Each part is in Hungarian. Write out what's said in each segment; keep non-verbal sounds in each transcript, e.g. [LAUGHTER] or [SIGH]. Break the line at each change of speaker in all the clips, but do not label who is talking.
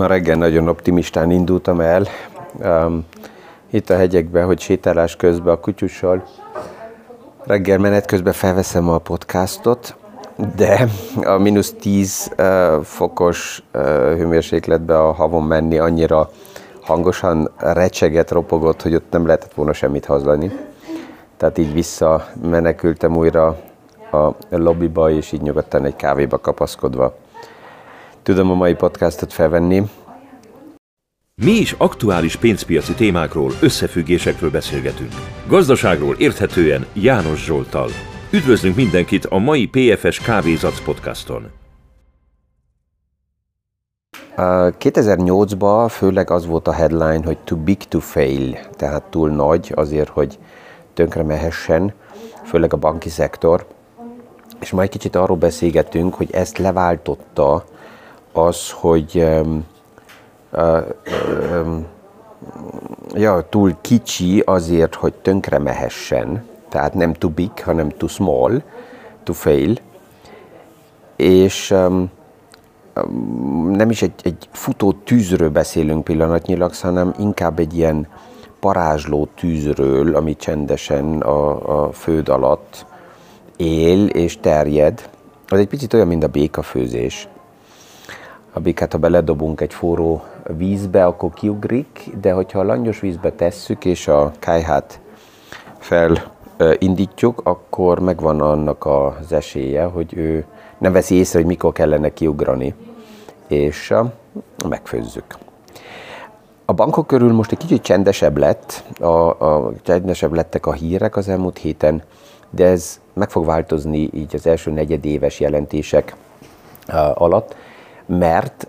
Ma reggel nagyon optimistán indultam el. Um, itt a hegyekben, hogy sétálás közben a kutyussal. Reggel menet közben felveszem a podcastot, de a mínusz 10 uh, fokos uh, hőmérsékletbe a havon menni annyira hangosan recseget, ropogott, hogy ott nem lehetett volna semmit hallani. Tehát így vissza menekültem újra a lobbyba, és így nyugodtan egy kávéba kapaszkodva tudom a mai podcastot felvenni.
Mi is aktuális pénzpiaci témákról, összefüggésekről beszélgetünk. Gazdaságról érthetően János Zsoltal. Üdvözlünk mindenkit a mai PFS Kávézac podcaston.
2008-ban főleg az volt a headline, hogy too big to fail, tehát túl nagy azért, hogy tönkre mehessen, főleg a banki szektor. És majd kicsit arról beszélgetünk, hogy ezt leváltotta az, hogy ja, túl kicsi azért, hogy tönkre mehessen, tehát nem too big, hanem too small, to fail, és um, nem is egy, egy futó tűzről beszélünk pillanatnyilag, hanem inkább egy ilyen parázsló tűzről, ami csendesen a, a föld alatt él és terjed. Az egy picit olyan, mint a békafőzés a békát, ha beledobunk egy forró vízbe, akkor kiugrik, de hogyha a langyos vízbe tesszük, és a kájhát felindítjuk, akkor megvan annak az esélye, hogy ő nem veszi észre, hogy mikor kellene kiugrani, és megfőzzük. A bankok körül most egy kicsit csendesebb lett, a, a, csendesebb lettek a hírek az elmúlt héten, de ez meg fog változni így az első negyedéves jelentések alatt mert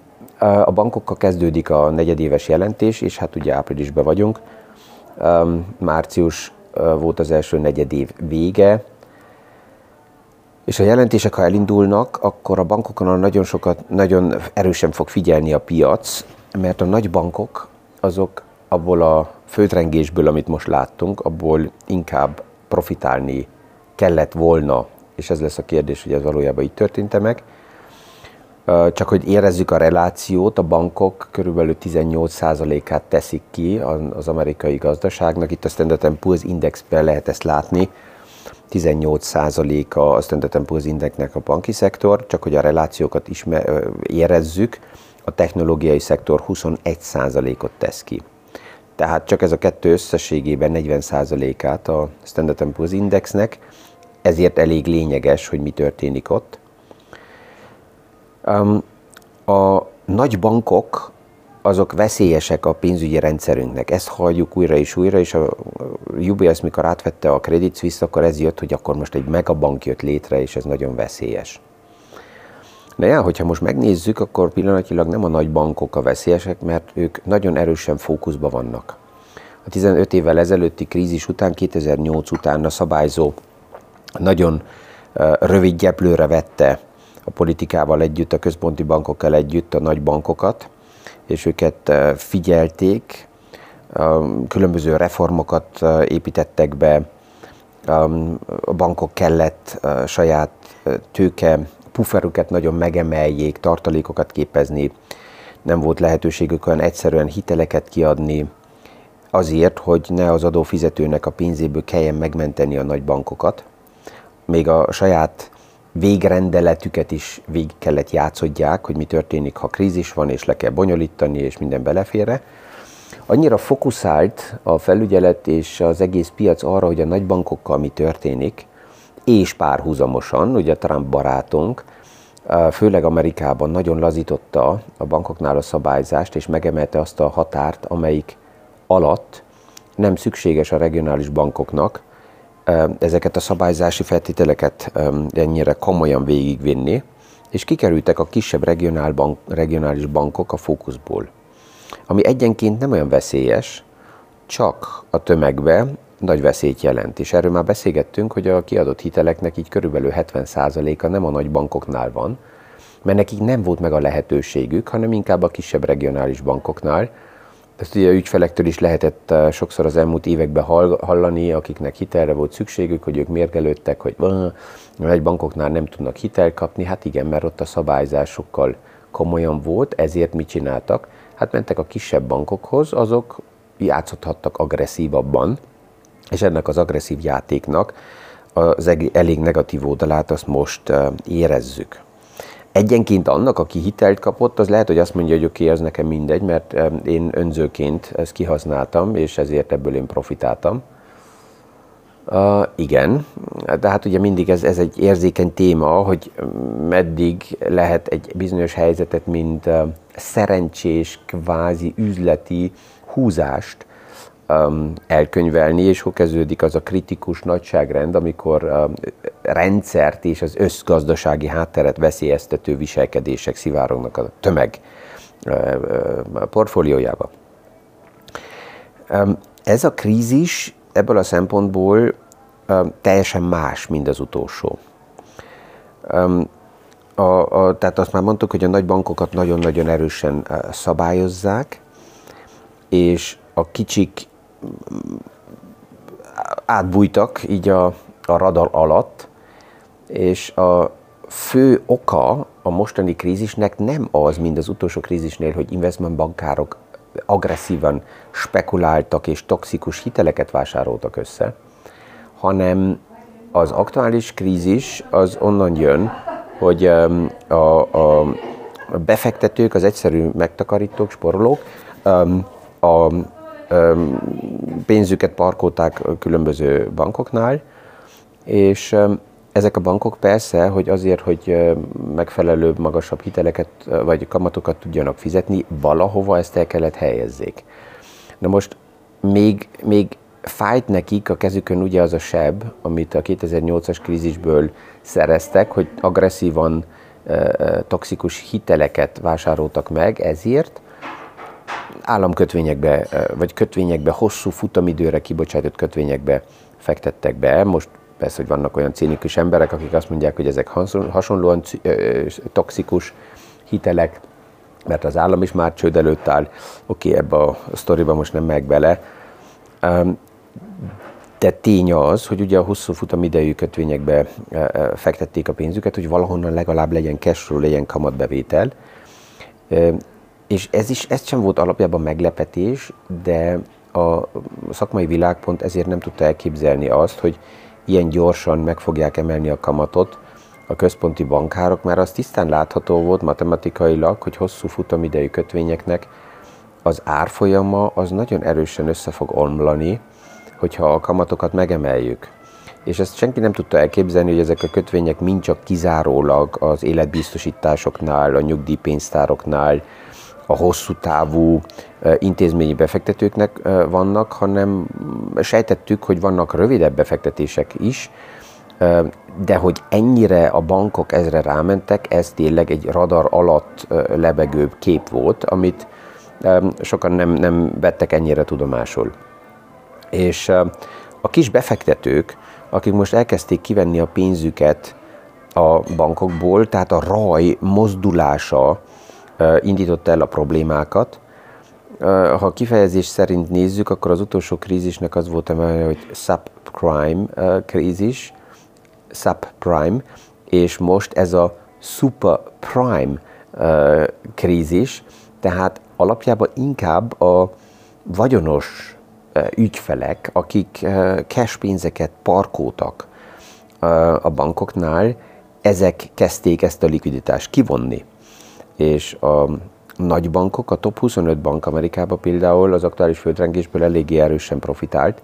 a bankokkal kezdődik a negyedéves jelentés, és hát ugye áprilisban vagyunk. Március volt az első negyedév vége, és a jelentések, ha elindulnak, akkor a bankokon nagyon sokat, nagyon erősen fog figyelni a piac, mert a nagy bankok azok abból a földrengésből, amit most láttunk, abból inkább profitálni kellett volna, és ez lesz a kérdés, hogy ez valójában így történt meg. Csak hogy érezzük a relációt, a bankok körülbelül 18%-át teszik ki az amerikai gazdaságnak. Itt a Standard Poor's Indexben lehet ezt látni. 18%-a a Standard Poor's Indexnek a banki szektor, csak hogy a relációkat ismer, érezzük, a technológiai szektor 21%-ot tesz ki. Tehát csak ez a kettő összességében 40%-át a Standard Poor's Indexnek, ezért elég lényeges, hogy mi történik ott. A nagy bankok azok veszélyesek a pénzügyi rendszerünknek. Ezt halljuk újra és újra, és a UBS, mikor átvette a Credit Suisse, akkor ez jött, hogy akkor most egy megabank jött létre, és ez nagyon veszélyes. De ja, hogyha most megnézzük, akkor pillanatilag nem a nagy bankok a veszélyesek, mert ők nagyon erősen fókuszban vannak. A 15 évvel ezelőtti krízis után, 2008 után a szabályzó nagyon rövid gyeplőre vette a politikával együtt, a központi bankokkal együtt a nagy bankokat, és őket figyelték, különböző reformokat építettek be, a bankok kellett saját tőke pufferüket nagyon megemeljék, tartalékokat képezni, nem volt lehetőségük olyan egyszerűen hiteleket kiadni, azért, hogy ne az adófizetőnek a pénzéből kelljen megmenteni a nagy bankokat. Még a saját végrendeletüket is végig kellett játszodják, hogy mi történik, ha krízis van, és le kell bonyolítani, és minden belefére. Annyira fokuszált a felügyelet és az egész piac arra, hogy a nagybankokkal mi történik, és párhuzamosan, ugye Trump barátunk, főleg Amerikában nagyon lazította a bankoknál a szabályzást, és megemelte azt a határt, amelyik alatt nem szükséges a regionális bankoknak ezeket a szabályzási feltételeket ennyire komolyan végigvinni, és kikerültek a kisebb regionál bank, regionális bankok a fókuszból. Ami egyenként nem olyan veszélyes, csak a tömegbe nagy veszélyt jelent. És erről már beszélgettünk, hogy a kiadott hiteleknek így körülbelül 70%-a nem a nagy bankoknál van, mert nekik nem volt meg a lehetőségük, hanem inkább a kisebb regionális bankoknál, ezt ugye a ügyfelektől is lehetett eh, sokszor az elmúlt években hallani, akiknek hitelre volt szükségük, hogy ők mérgelődtek, hogy egy bankoknál nem tudnak hitelt kapni. Hát igen, mert ott a szabályzásokkal komolyan volt, ezért mit csináltak? hát mentek a kisebb bankokhoz, azok játszhattak agresszívabban, és ennek az agresszív játéknak az elég negatív oldalát azt most érezzük. Egyenként annak, aki hitelt kapott, az lehet, hogy azt mondja, hogy oké, okay, az nekem mindegy, mert én önzőként ezt kihasználtam, és ezért ebből én profitáltam. Uh, igen, de hát ugye mindig ez, ez egy érzékeny téma, hogy meddig lehet egy bizonyos helyzetet, mint uh, szerencsés, kvázi üzleti húzást um, elkönyvelni, és hol kezdődik az a kritikus nagyságrend, amikor um, rendszert és az összgazdasági hátteret veszélyeztető viselkedések szivárognak a tömeg portfóliójába. Ez a krízis ebből a szempontból teljesen más, mint az utolsó. A, a, tehát azt már mondtuk, hogy a nagy bankokat nagyon-nagyon erősen szabályozzák, és a kicsik átbújtak így a, a radar alatt, és a fő oka a mostani krízisnek nem az, mint az utolsó krízisnél, hogy investmentbankárok agresszívan spekuláltak és toxikus hiteleket vásároltak össze, hanem az aktuális krízis az onnan jön, hogy a, a befektetők, az egyszerű megtakarítók, sporolók a pénzüket parkolták különböző bankoknál, és ezek a bankok persze, hogy azért, hogy megfelelő, magasabb hiteleket vagy kamatokat tudjanak fizetni, valahova ezt el kellett helyezzék. Na most még, még fájt nekik a kezükön ugye az a seb, amit a 2008-as krízisből szereztek, hogy agresszívan toxikus hiteleket vásároltak meg, ezért államkötvényekbe, vagy kötvényekbe, hosszú futamidőre kibocsátott kötvényekbe fektettek be. Most persze, hogy vannak olyan cínikus emberek, akik azt mondják, hogy ezek hasonlóan toxikus hitelek, mert az állam is már csőd előtt áll. Oké, okay, ebbe a sztoriba most nem meg bele. De tény az, hogy ugye a hosszú futamidejű kötvényekbe fektették a pénzüket, hogy valahonnan legalább legyen cashflow, legyen kamatbevétel és ez is, ez sem volt alapjában meglepetés, de a szakmai világpont ezért nem tudta elképzelni azt, hogy ilyen gyorsan meg fogják emelni a kamatot a központi bankárok, mert az tisztán látható volt matematikailag, hogy hosszú futamidejű kötvényeknek az árfolyama az nagyon erősen össze fog omlani, hogyha a kamatokat megemeljük. És ezt senki nem tudta elképzelni, hogy ezek a kötvények mind csak kizárólag az életbiztosításoknál, a nyugdíjpénztároknál, a hosszú távú intézményi befektetőknek vannak, hanem sejtettük, hogy vannak rövidebb befektetések is, de hogy ennyire a bankok ezre rámentek, ez tényleg egy radar alatt lebegő kép volt, amit sokan nem, nem vettek ennyire tudomásul. És a kis befektetők, akik most elkezdték kivenni a pénzüket a bankokból, tehát a raj mozdulása indította el a problémákat. Ha kifejezés szerint nézzük, akkor az utolsó krízisnek az volt emelve, hogy subprime krízis, subprime, és most ez a superprime krízis, tehát alapjában inkább a vagyonos ügyfelek, akik cash pénzeket parkoltak a bankoknál, ezek kezdték ezt a likviditást kivonni és a nagy bankok, a top 25 bank Amerikában például az aktuális földrengésből eléggé erősen profitált.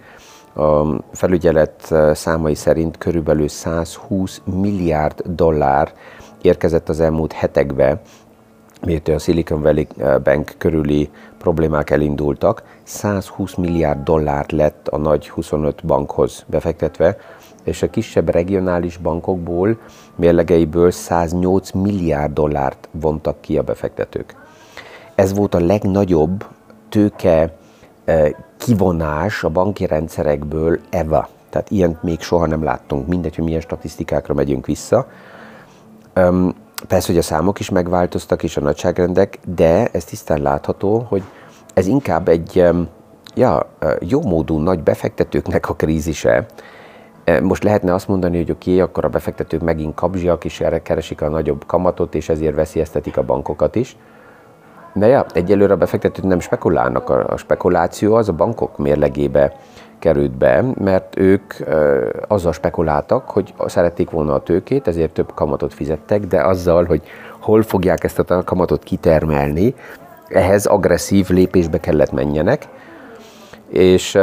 A felügyelet számai szerint körülbelül 120 milliárd dollár érkezett az elmúlt hetekbe, miért a Silicon Valley Bank körüli problémák elindultak, 120 milliárd dollár lett a nagy 25 bankhoz befektetve, és a kisebb regionális bankokból, mérlegeiből 108 milliárd dollárt vontak ki a befektetők. Ez volt a legnagyobb tőke eh, kivonás a banki rendszerekből ever. Tehát ilyent még soha nem láttunk, mindegy, hogy milyen statisztikákra megyünk vissza. Persze, hogy a számok is megváltoztak, és a nagyságrendek, de ez tisztán látható, hogy ez inkább egy ja, eh, jó módú nagy befektetőknek a krízise, E, most lehetne azt mondani, hogy oké, okay, akkor a befektetők megint kapzsiak, és erre keresik a nagyobb kamatot, és ezért veszélyeztetik a bankokat is. De ja, egyelőre a befektetők nem spekulálnak. A spekuláció az a bankok mérlegébe került be, mert ők azzal spekuláltak, hogy szerették volna a tőkét, ezért több kamatot fizettek, de azzal, hogy hol fogják ezt a kamatot kitermelni, ehhez agresszív lépésbe kellett menjenek, és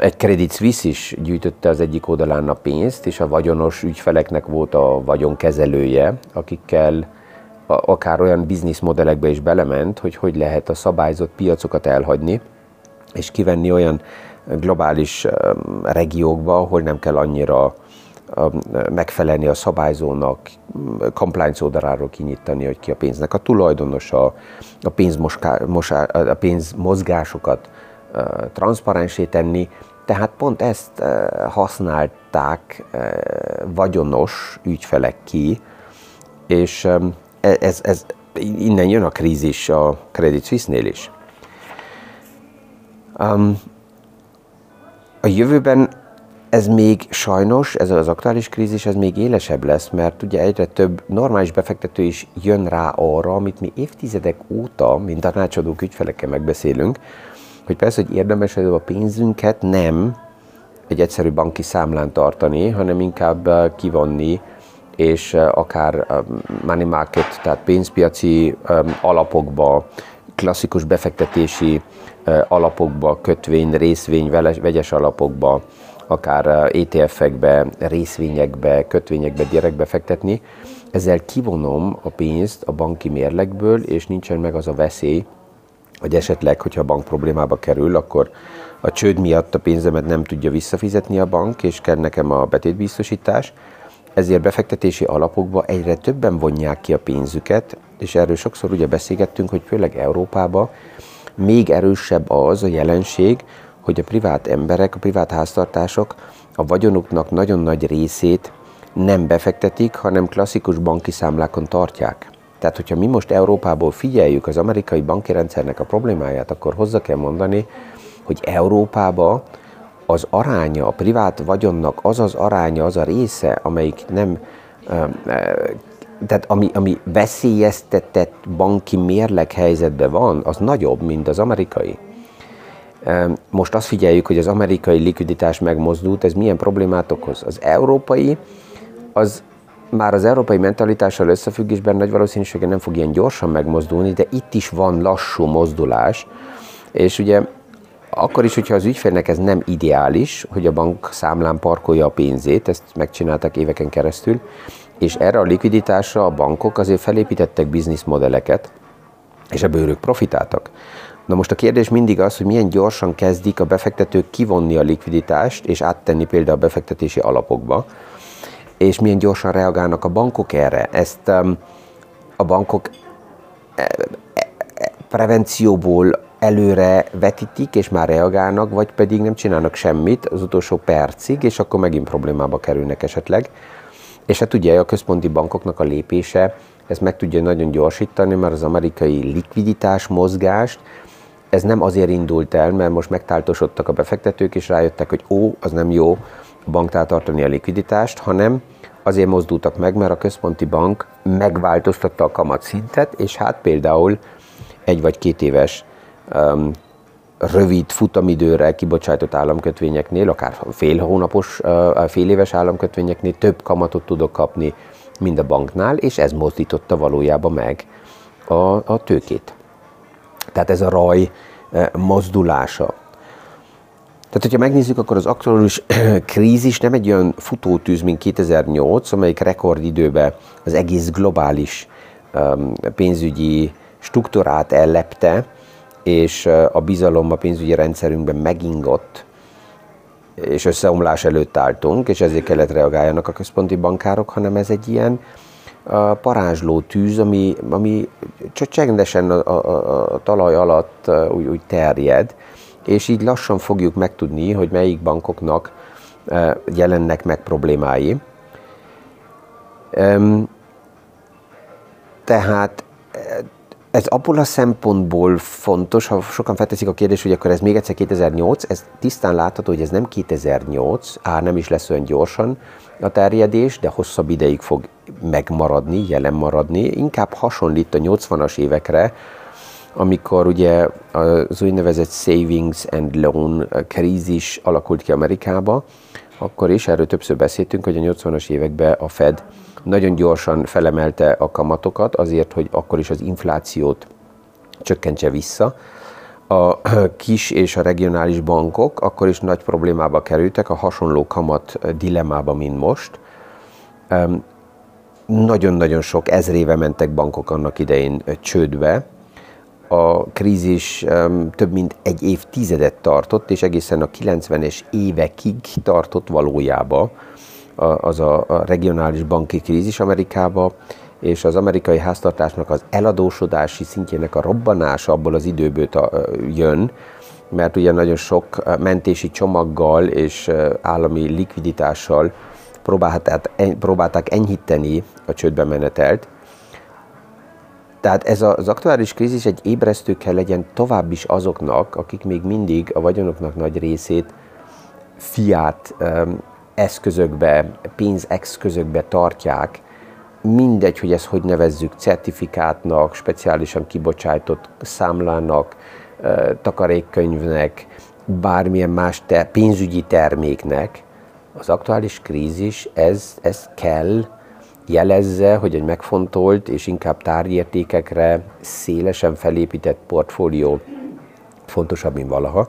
egy Credit Suisse is gyűjtötte az egyik oldalán a pénzt, és a vagyonos ügyfeleknek volt a vagyonkezelője, akikkel a, akár olyan bizniszmodellekbe is belement, hogy hogy lehet a szabályzott piacokat elhagyni, és kivenni olyan globális um, regiókba, ahol nem kell annyira megfelelni a szabályzónak, compliance oldaláról kinyitani, hogy ki a pénznek a tulajdonosa, a, pénzmoská, mosá, a pénzmozgásokat transzparensé tenni, tehát pont ezt használták vagyonos ügyfelek ki, és e, ez, ez, innen jön a krízis a Credit Suisse-nél is. a jövőben ez még sajnos, ez az aktuális krízis, ez még élesebb lesz, mert ugye egyre több normális befektető is jön rá arra, amit mi évtizedek óta, mint tanácsadók ügyfelekkel megbeszélünk, hogy persze, hogy érdemes a pénzünket nem egy egyszerű banki számlán tartani, hanem inkább eh, kivonni, és eh, akár eh, money market, tehát pénzpiaci alapokba, klasszikus befektetési alapokba, kötvény, részvény, vegyes alapokba, akár ETF-ekbe, részvényekbe, kötvényekbe direktbe fektetni. Ezzel kivonom a pénzt a banki mérlegből, és nincsen meg az a veszély, hogy esetleg, hogyha a bank problémába kerül, akkor a csőd miatt a pénzemet nem tudja visszafizetni a bank, és kell nekem a betétbiztosítás, ezért befektetési alapokba egyre többen vonják ki a pénzüket, és erről sokszor ugye beszélgettünk, hogy főleg Európában még erősebb az a jelenség, hogy a privát emberek, a privát háztartások a vagyonuknak nagyon nagy részét nem befektetik, hanem klasszikus banki számlákon tartják. Tehát, hogyha mi most Európából figyeljük az amerikai banki rendszernek a problémáját, akkor hozzá kell mondani, hogy Európába az aránya, a privát vagyonnak az az aránya, az a része, amelyik nem, tehát ami, ami veszélyeztetett banki mérleg helyzetben van, az nagyobb, mint az amerikai. Most azt figyeljük, hogy az amerikai likviditás megmozdult, ez milyen problémát okoz. Az európai, az már az európai mentalitással összefüggésben nagy valószínűséggel nem fog ilyen gyorsan megmozdulni, de itt is van lassú mozdulás, és ugye akkor is, hogyha az ügyfélnek ez nem ideális, hogy a bank számlán parkolja a pénzét, ezt megcsinálták éveken keresztül, és erre a likviditásra a bankok azért felépítettek bizniszmodelleket, és ebből ők profitáltak. Na most a kérdés mindig az, hogy milyen gyorsan kezdik a befektetők kivonni a likviditást, és áttenni például a befektetési alapokba, és milyen gyorsan reagálnak a bankok erre. Ezt a bankok e, e, e, prevencióból előre vetítik, és már reagálnak, vagy pedig nem csinálnak semmit az utolsó percig, és akkor megint problémába kerülnek esetleg. És hát ugye a központi bankoknak a lépése ezt meg tudja nagyon gyorsítani, mert az amerikai likviditás mozgást, ez nem azért indult el, mert most megtáltosodtak a befektetők, és rájöttek, hogy ó, az nem jó, banktál tartani a likviditást, hanem azért mozdultak meg, mert a központi bank megváltoztatta a kamatszintet, és hát például egy vagy két éves um, rövid futamidőre kibocsájtott államkötvényeknél, akár fél hónapos, fél éves államkötvényeknél több kamatot tudok kapni, mint a banknál, és ez mozdította valójában meg a, a tőkét. Tehát ez a raj mozdulása. Tehát, hogyha megnézzük, akkor az aktuális [CLEARS THROAT] krízis nem egy olyan futótűz, mint 2008, amelyik rekordidőben az egész globális pénzügyi struktúrát ellepte, és a bizalom a pénzügyi rendszerünkben megingott, és összeomlás előtt álltunk, és ezért kellett reagáljanak a központi bankárok, hanem ez egy ilyen parázsló tűz, ami, ami csak csendesen a, a, a talaj alatt úgy, úgy terjed, és így lassan fogjuk megtudni, hogy melyik bankoknak jelennek meg problémái. Tehát eh, ez abból a szempontból fontos, ha sokan felteszik a kérdést, hogy akkor ez még egyszer 2008, ez tisztán látható, hogy ez nem 2008, á, nem is lesz olyan gyorsan a terjedés, de hosszabb ideig fog megmaradni, jelen maradni, inkább hasonlít a 80-as évekre, amikor ugye az úgynevezett savings and loan krízis alakult ki Amerikába, akkor is, erről többször beszéltünk, hogy a 80-as években a Fed nagyon gyorsan felemelte a kamatokat azért, hogy akkor is az inflációt csökkentse vissza. A kis és a regionális bankok akkor is nagy problémába kerültek, a hasonló kamat dilemmába, mint most. Nagyon-nagyon sok ezréve mentek bankok annak idején csődbe, a krízis több mint egy évtizedet tartott, és egészen a 90-es évekig tartott valójában az a regionális banki krízis Amerikába, és az amerikai háztartásnak az eladósodási szintjének a robbanása abból az időből jön, mert ugye nagyon sok mentési csomaggal és állami likviditással próbálták enyhíteni a csődbe menetelt, tehát ez az aktuális krízis egy ébresztő kell legyen tovább is azoknak, akik még mindig a vagyonoknak nagy részét fiát eszközökbe, pénzeszközökbe tartják, mindegy, hogy ezt hogy nevezzük, certifikátnak, speciálisan kibocsájtott számlának, takarékkönyvnek, bármilyen más te, pénzügyi terméknek, az aktuális krízis, ez, ez kell, jelezze, hogy egy megfontolt és inkább tárgyértékekre szélesen felépített portfólió fontosabb, mint valaha.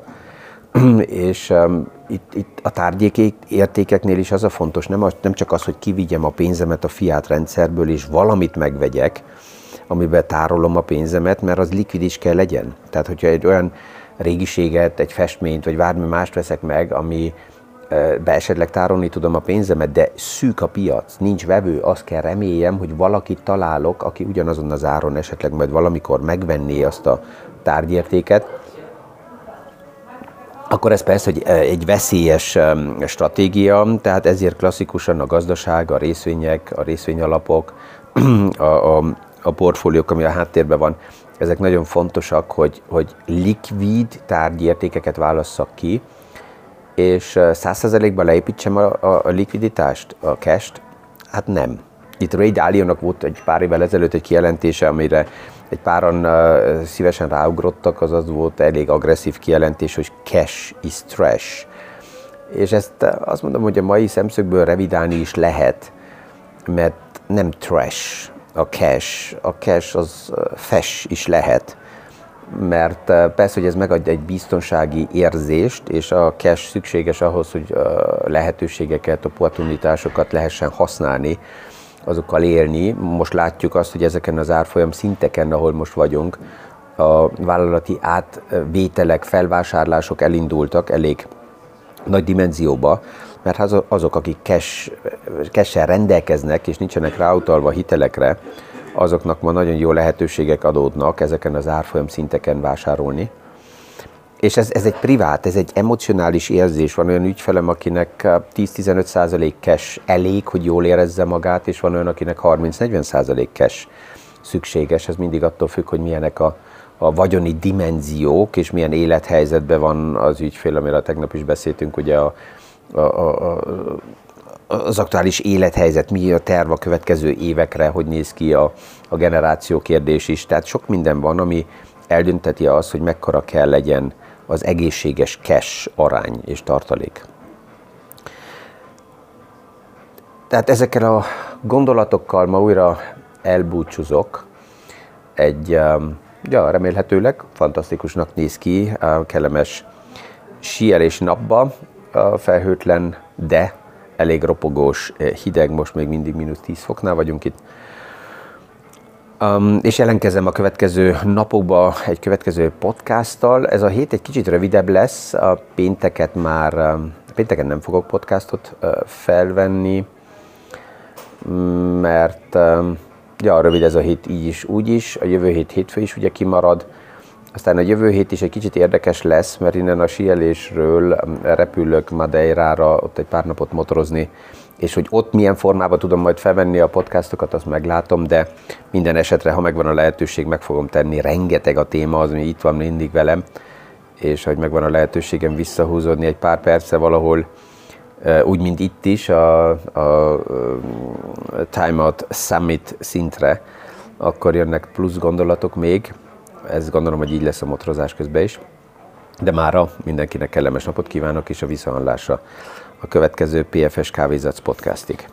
[CLEARS THROAT] és um, itt, itt a tárgyértékeknél is az a fontos, nem, az, nem csak az, hogy kivigyem a pénzemet a fiát rendszerből, és valamit megvegyek, amiben tárolom a pénzemet, mert az likvid is kell legyen. Tehát, hogyha egy olyan régiséget, egy festményt, vagy bármi mást veszek meg, ami be esetleg tárolni tudom a pénzemet, de szűk a piac, nincs vevő, azt kell reméljem, hogy valakit találok, aki ugyanazon az áron esetleg majd valamikor megvenné azt a tárgyértéket, akkor ez persze hogy egy veszélyes stratégia, tehát ezért klasszikusan a gazdaság, a részvények, a részvényalapok, [CLEARS THROAT] a, a, a portfóliók, ami a háttérben van, ezek nagyon fontosak, hogy, hogy likvid tárgyértékeket válasszak ki, és százszerzelékben leépítsem a, a, a likviditást, a cash-t? Hát nem. Itt Ray Dalio-nak volt egy pár évvel ezelőtt egy kijelentése, amire egy páran uh, szívesen ráugrottak, az az volt elég agresszív kijelentés, hogy cash is trash. És ezt azt mondom, hogy a mai szemszögből revidálni is lehet, mert nem trash a cash, a cash az fes is lehet mert eh, persze, hogy ez megadja egy biztonsági érzést, és a cash szükséges ahhoz, hogy eh, lehetőségeket, opportunitásokat lehessen használni, azokkal élni. Most látjuk azt, hogy ezeken az árfolyam szinteken, ahol most vagyunk, a vállalati átvételek, felvásárlások elindultak elég nagy dimenzióba, mert azok, akik cash, cash rendelkeznek, és nincsenek ráutalva hitelekre, azoknak ma nagyon jó lehetőségek adódnak ezeken az árfolyam szinteken vásárolni. És ez, ez egy privát, ez egy emocionális érzés. Van olyan ügyfelem, akinek 10-15% cash elég, hogy jól érezze magát, és van olyan, akinek 30-40% cash szükséges. Ez mindig attól függ, hogy milyenek a, a vagyoni dimenziók, és milyen élethelyzetben van az ügyfél, amiről tegnap is beszéltünk, ugye a, a, a, a az aktuális élethelyzet, mi a terv a következő évekre, hogy néz ki a, a generáció kérdés is. Tehát sok minden van, ami eldönteti azt, hogy mekkora kell legyen az egészséges cash arány és tartalék. Tehát ezekkel a gondolatokkal ma újra elbúcsúzok. Egy, um, ja, remélhetőleg fantasztikusnak néz ki, kellemes síelés napba, felhőtlen, de elég ropogós, eh, hideg, most még mindig mínusz 10 foknál vagyunk itt. Um, és jelentkezem a következő napokban egy következő podcasttal. Ez a hét egy kicsit rövidebb lesz, a pénteket már, um, pénteken nem fogok podcastot felvenni, mert um, ja, rövid ez a hét így is, úgy is, a jövő hét hétfő is ugye kimarad, aztán a jövő hét is egy kicsit érdekes lesz, mert innen a sielésről repülök Madeirára, ott egy pár napot motorozni, és hogy ott milyen formában tudom majd felvenni a podcastokat, azt meglátom, de minden esetre, ha megvan a lehetőség, meg fogom tenni. Rengeteg a téma, az, ami itt van mindig velem, és hogy megvan a lehetőségem visszahúzódni egy pár perce valahol, úgy, mint itt is, a, a Time Out Summit szintre, akkor jönnek plusz gondolatok még, ez gondolom, hogy így lesz a motorozás közben is. De mára mindenkinek kellemes napot kívánok, és a visszahallásra a következő PFS Kávézatsz podcastig.